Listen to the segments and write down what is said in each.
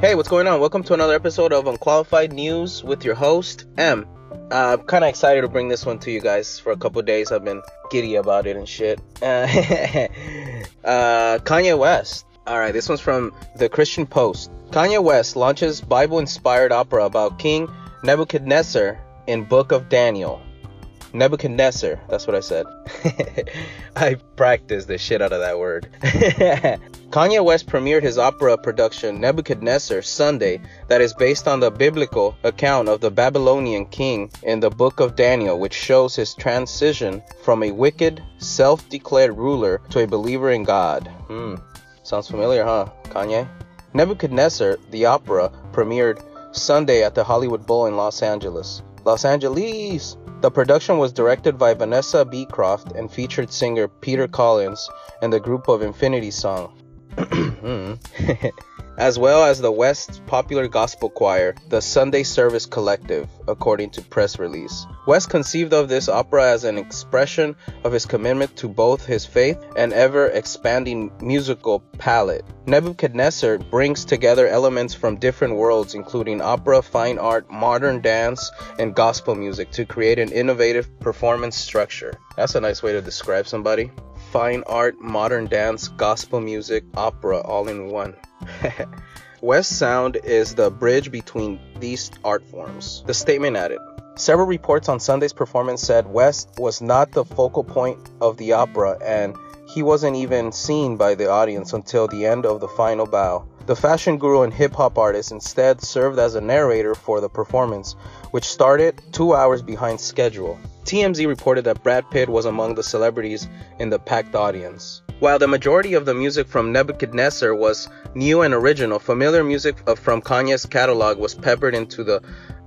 Hey, what's going on? Welcome to another episode of Unqualified News with your host, M. I'm kind of excited to bring this one to you guys. For a couple days, I've been giddy about it and shit. Uh, uh, Kanye West. Alright, this one's from the Christian Post. Kanye West launches Bible inspired opera about King Nebuchadnezzar in Book of Daniel. Nebuchadnezzar, that's what I said. I practiced the shit out of that word. Kanye West premiered his opera production Nebuchadnezzar Sunday that is based on the biblical account of the Babylonian king in the book of Daniel, which shows his transition from a wicked, self declared ruler to a believer in God. Hmm, sounds familiar, huh, Kanye? Nebuchadnezzar, the opera, premiered Sunday at the Hollywood Bowl in Los Angeles. Los Angeles! The production was directed by Vanessa Beecroft and featured singer Peter Collins and the group of Infinity Song. Mm-hmm. as well as the West's popular gospel choir, the Sunday Service Collective, according to press release. West conceived of this opera as an expression of his commitment to both his faith and ever expanding musical palette. Nebuchadnezzar brings together elements from different worlds, including opera, fine art, modern dance, and gospel music, to create an innovative performance structure. That's a nice way to describe somebody fine art, modern dance, gospel music, opera all in one. West Sound is the bridge between these art forms. The statement added Several reports on Sunday's performance said West was not the focal point of the opera and he wasn't even seen by the audience until the end of the final bow. The fashion guru and hip hop artist instead served as a narrator for the performance, which started two hours behind schedule. TMZ reported that Brad Pitt was among the celebrities in the packed audience. While the majority of the music from Nebuchadnezzar was new and original, familiar music uh, from Kanye's catalog was peppered into the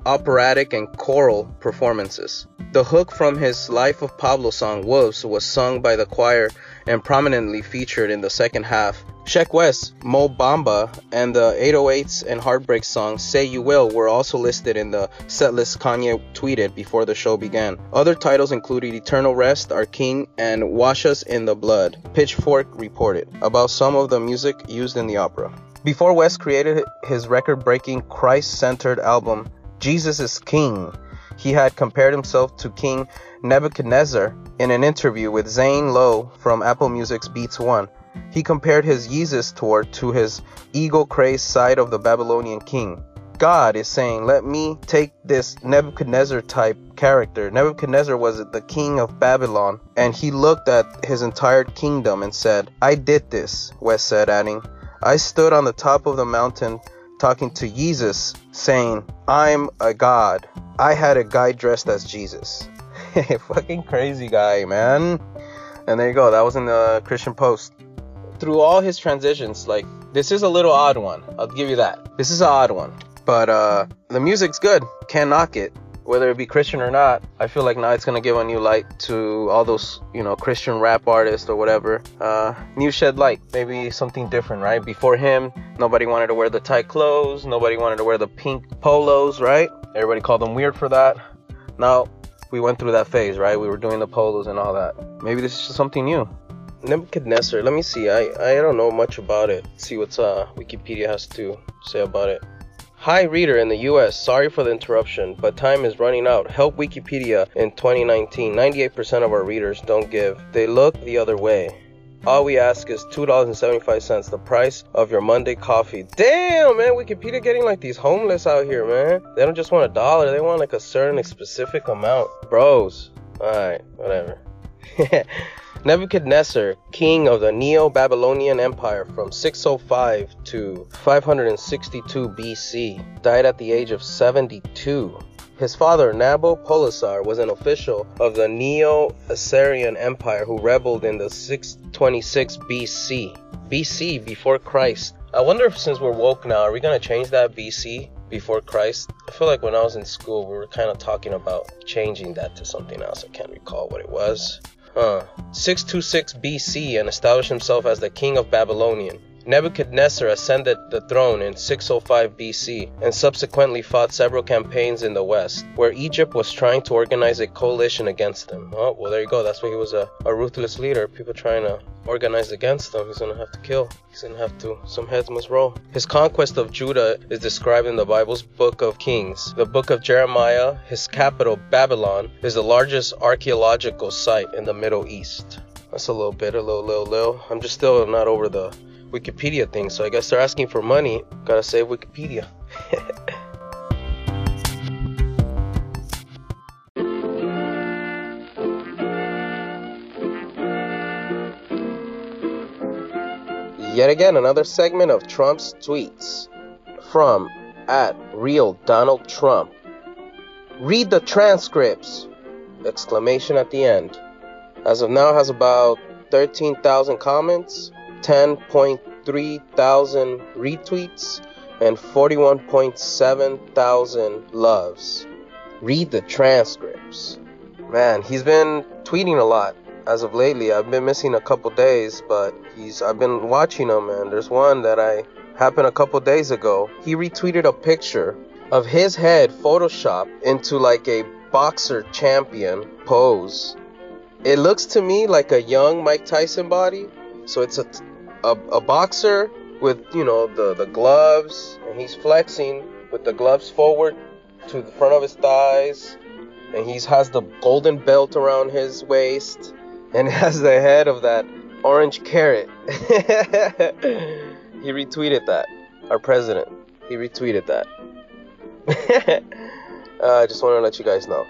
operatic and choral performances. The hook from his Life of Pablo song Wolves was sung by the choir and prominently featured in the second half. Sheck Wes, Mo Bamba, and the 808s and Heartbreak song Say You Will were also listed in the setlist Kanye tweeted before the show began. Other titles included Eternal Rest, Our King, and Wash Us in the Blood. Pitchfork reported about some of the music used in the opera. Before West created his record breaking Christ centered album, Jesus is King, he had compared himself to King Nebuchadnezzar in an interview with Zane Lowe from Apple Music's Beats One. He compared his Yeezus tour to his ego crazed side of the Babylonian king. God is saying, Let me take this Nebuchadnezzar type character. Nebuchadnezzar was the king of Babylon, and he looked at his entire kingdom and said, I did this, West said, adding, I stood on the top of the mountain talking to Jesus, saying, I'm a God. I had a guy dressed as Jesus. Fucking crazy guy, man. And there you go. That was in the Christian Post. Through all his transitions, like, this is a little odd one. I'll give you that. This is an odd one. But uh, the music's good. Can't knock it whether it be Christian or not, I feel like now it's gonna give a new light to all those, you know, Christian rap artists or whatever. Uh, new shed light, maybe something different, right? Before him, nobody wanted to wear the tight clothes, nobody wanted to wear the pink polos, right? Everybody called them weird for that. Now we went through that phase, right? We were doing the polos and all that. Maybe this is just something new. Nebuchadnezzar, let me see. I I don't know much about it. See what's uh Wikipedia has to say about it. Hi reader in the US, sorry for the interruption, but time is running out. Help Wikipedia in 2019. 98% of our readers don't give. They look the other way. All we ask is $2.75, the price of your Monday coffee. Damn, man, Wikipedia getting like these homeless out here, man. They don't just want a dollar, they want like a certain specific amount. Bros. Alright, whatever. Nebuchadnezzar, king of the Neo Babylonian Empire from 605 to 562 BC, died at the age of 72. His father, Nabopolassar, was an official of the Neo Assyrian Empire who rebelled in the 626 BC. BC, before Christ. I wonder if since we're woke now, are we going to change that BC? before Christ. I feel like when I was in school, we were kind of talking about changing that to something else. I can't recall what it was. Uh, 626 BC and established himself as the king of Babylonian. Nebuchadnezzar ascended the throne in 605 BC and subsequently fought several campaigns in the west, where Egypt was trying to organize a coalition against him. Oh, well, there you go. That's why he was a, a ruthless leader. People trying to organize against him. He's gonna have to kill. He's gonna have to. Some heads must roll. His conquest of Judah is described in the Bible's book of Kings. The book of Jeremiah, his capital, Babylon, is the largest archaeological site in the Middle East. That's a little bit, a little, little, little. I'm just still not over the Wikipedia thing, so I guess they're asking for money. Gotta save Wikipedia. Yet again, another segment of Trump's tweets from at real Donald Trump. Read the transcripts! Exclamation at the end. As of now, has about 13,000 comments 10.3 thousand retweets and 41.7 thousand loves. Read the transcripts. Man, he's been tweeting a lot as of lately. I've been missing a couple days, but he's I've been watching him and there's one that I happened a couple days ago. He retweeted a picture of his head photoshopped into like a boxer champion pose. It looks to me like a young Mike Tyson body. So it's a a, a boxer with you know the the gloves and he's flexing with the gloves forward to the front of his thighs and he has the golden belt around his waist and has the head of that orange carrot. He retweeted that. Our president he retweeted that. Uh, i just want to let you guys know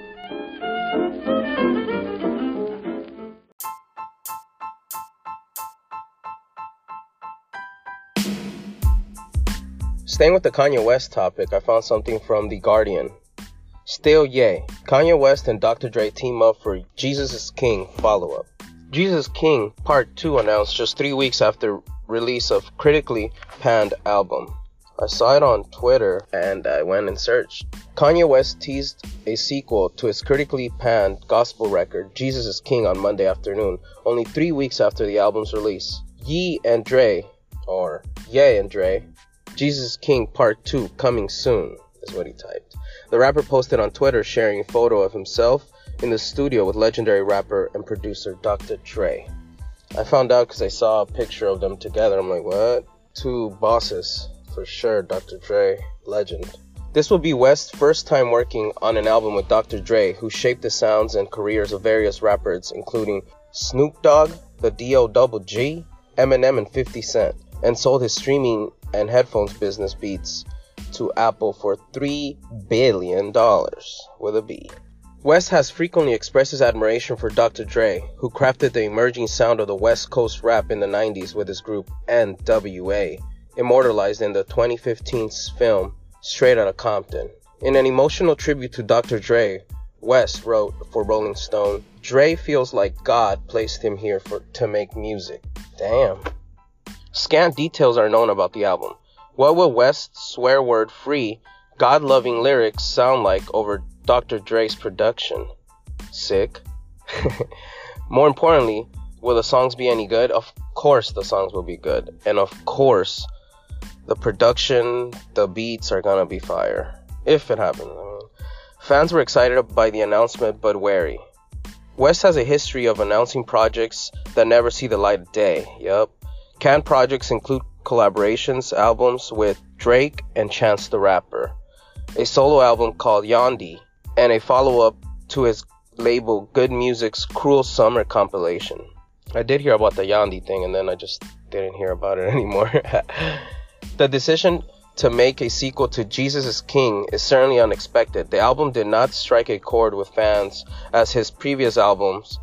Staying with the Kanye West topic, I found something from The Guardian. Still yay. Kanye West and Dr. Dre team up for Jesus is King follow up. Jesus King Part 2 announced just three weeks after release of critically panned album. I saw it on Twitter and I went and searched. Kanye West teased a sequel to his critically panned gospel record, Jesus is King, on Monday afternoon, only three weeks after the album's release. Ye and Dre, or Ye and Dre, Jesus King Part 2 coming soon, is what he typed. The rapper posted on Twitter sharing a photo of himself in the studio with legendary rapper and producer Dr. Dre. I found out because I saw a picture of them together. I'm like, what? Two bosses, for sure, Dr. Dre, legend. This will be West's first time working on an album with Dr. Dre, who shaped the sounds and careers of various rappers, including Snoop Dogg, the D.O. Double G, Eminem, and 50 Cent, and sold his streaming and headphones business Beats to Apple for $3 billion with a B. West has frequently expressed his admiration for Dr. Dre, who crafted the emerging sound of the West Coast rap in the 90s with his group NWA, immortalized in the 2015 film Straight Outta Compton. In an emotional tribute to Dr. Dre, West wrote for Rolling Stone, Dre feels like God placed him here for to make music. Damn. Scant details are known about the album. What will West's swear word free, God loving lyrics sound like over Dr. Dre's production? Sick. More importantly, will the songs be any good? Of course, the songs will be good. And of course, the production, the beats are gonna be fire. If it happens. I mean, fans were excited by the announcement but wary. West has a history of announcing projects that never see the light of day. Yup. Canned projects include collaborations albums with Drake and Chance the Rapper, a solo album called Yandhi, and a follow up to his label Good Music's Cruel Summer compilation. I did hear about the Yandhi thing and then I just didn't hear about it anymore. the decision to make a sequel to Jesus is King is certainly unexpected. The album did not strike a chord with fans as his previous albums,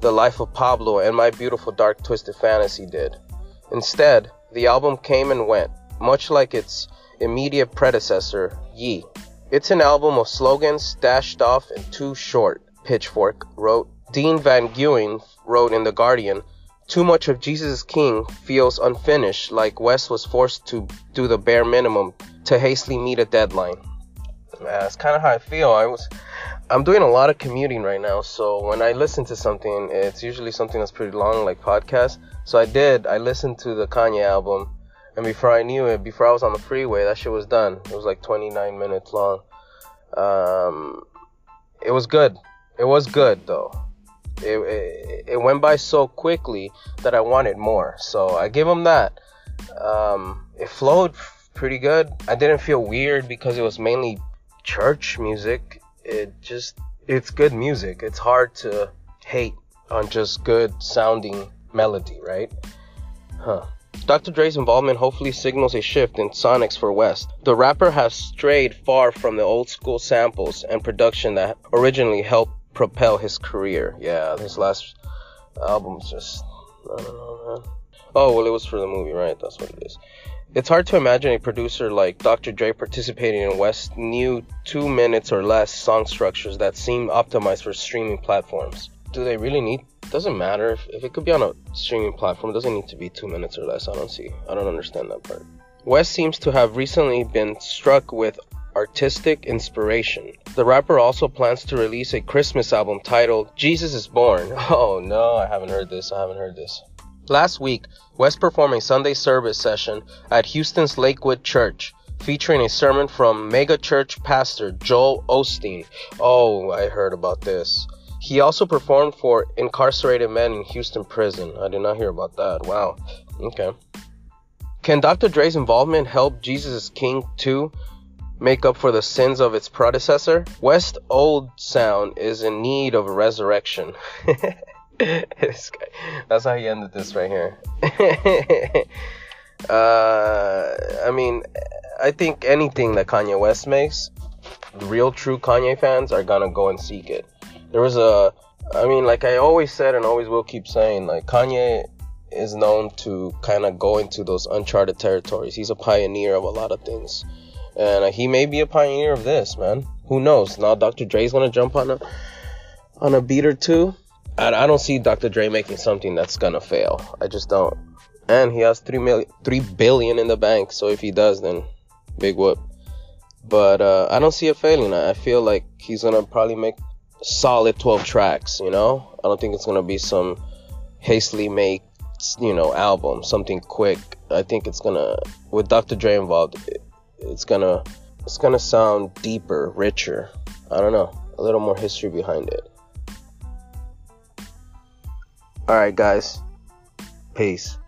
The Life of Pablo and My Beautiful Dark Twisted Fantasy, did. Instead, the album came and went, much like its immediate predecessor, Ye. It's an album of slogans dashed off and too short, Pitchfork wrote. Dean Van Nguyen wrote in The Guardian, too much of Jesus King feels unfinished, like West was forced to do the bare minimum to hastily meet a deadline. that's kind of how I feel. I was, I'm doing a lot of commuting right now, so when I listen to something, it's usually something that's pretty long, like podcast. So I did. I listened to the Kanye album, And before I knew it, before I was on the freeway, that shit was done. It was like 29 minutes long. Um, it was good. It was good though. It, it, it went by so quickly that I wanted more. So I give him that. Um, it flowed pretty good. I didn't feel weird because it was mainly church music. It just, it's good music. It's hard to hate on just good sounding melody, right? Huh. Dr. Dre's involvement hopefully signals a shift in sonics for West. The rapper has strayed far from the old school samples and production that originally helped propel his career. Yeah, his last album's just I don't know, man. Oh well, it was for the movie, right? That's what it is. It's hard to imagine a producer like Dr. Dre participating in West's new two minutes or less song structures that seem optimized for streaming platforms. Do they really need? Doesn't matter if, if it could be on a streaming platform. It doesn't need to be two minutes or less. I don't see. I don't understand that part. West seems to have recently been struck with artistic inspiration. The rapper also plans to release a Christmas album titled Jesus is Born. Oh no, I haven't heard this. I haven't heard this. Last week, West performed a Sunday service session at Houston's Lakewood Church, featuring a sermon from mega church pastor Joel Osteen. Oh, I heard about this. He also performed for incarcerated men in Houston prison. I did not hear about that. Wow. Okay. Can Dr. Dre's involvement help Jesus King 2 make up for the sins of its predecessor? West Old Sound is in need of a resurrection. this guy. That's how he ended this right here. uh, I mean, I think anything that Kanye West makes, real true Kanye fans are gonna go and seek it. There was a, I mean, like I always said and always will keep saying, like Kanye is known to kind of go into those uncharted territories. He's a pioneer of a lot of things. And he may be a pioneer of this, man. Who knows? Now Dr. Dre's gonna jump on a on a beat or two. I, I don't see Dr. Dre making something that's gonna fail. I just don't. And he has three million, three billion in the bank. So if he does, then big whoop. But uh, I don't see it failing. I feel like he's gonna probably make solid 12 tracks. You know, I don't think it's gonna be some hastily made, you know, album, something quick. I think it's gonna, with Dr. Dre involved, it, it's gonna, it's gonna sound deeper, richer. I don't know, a little more history behind it. All right, guys. Peace.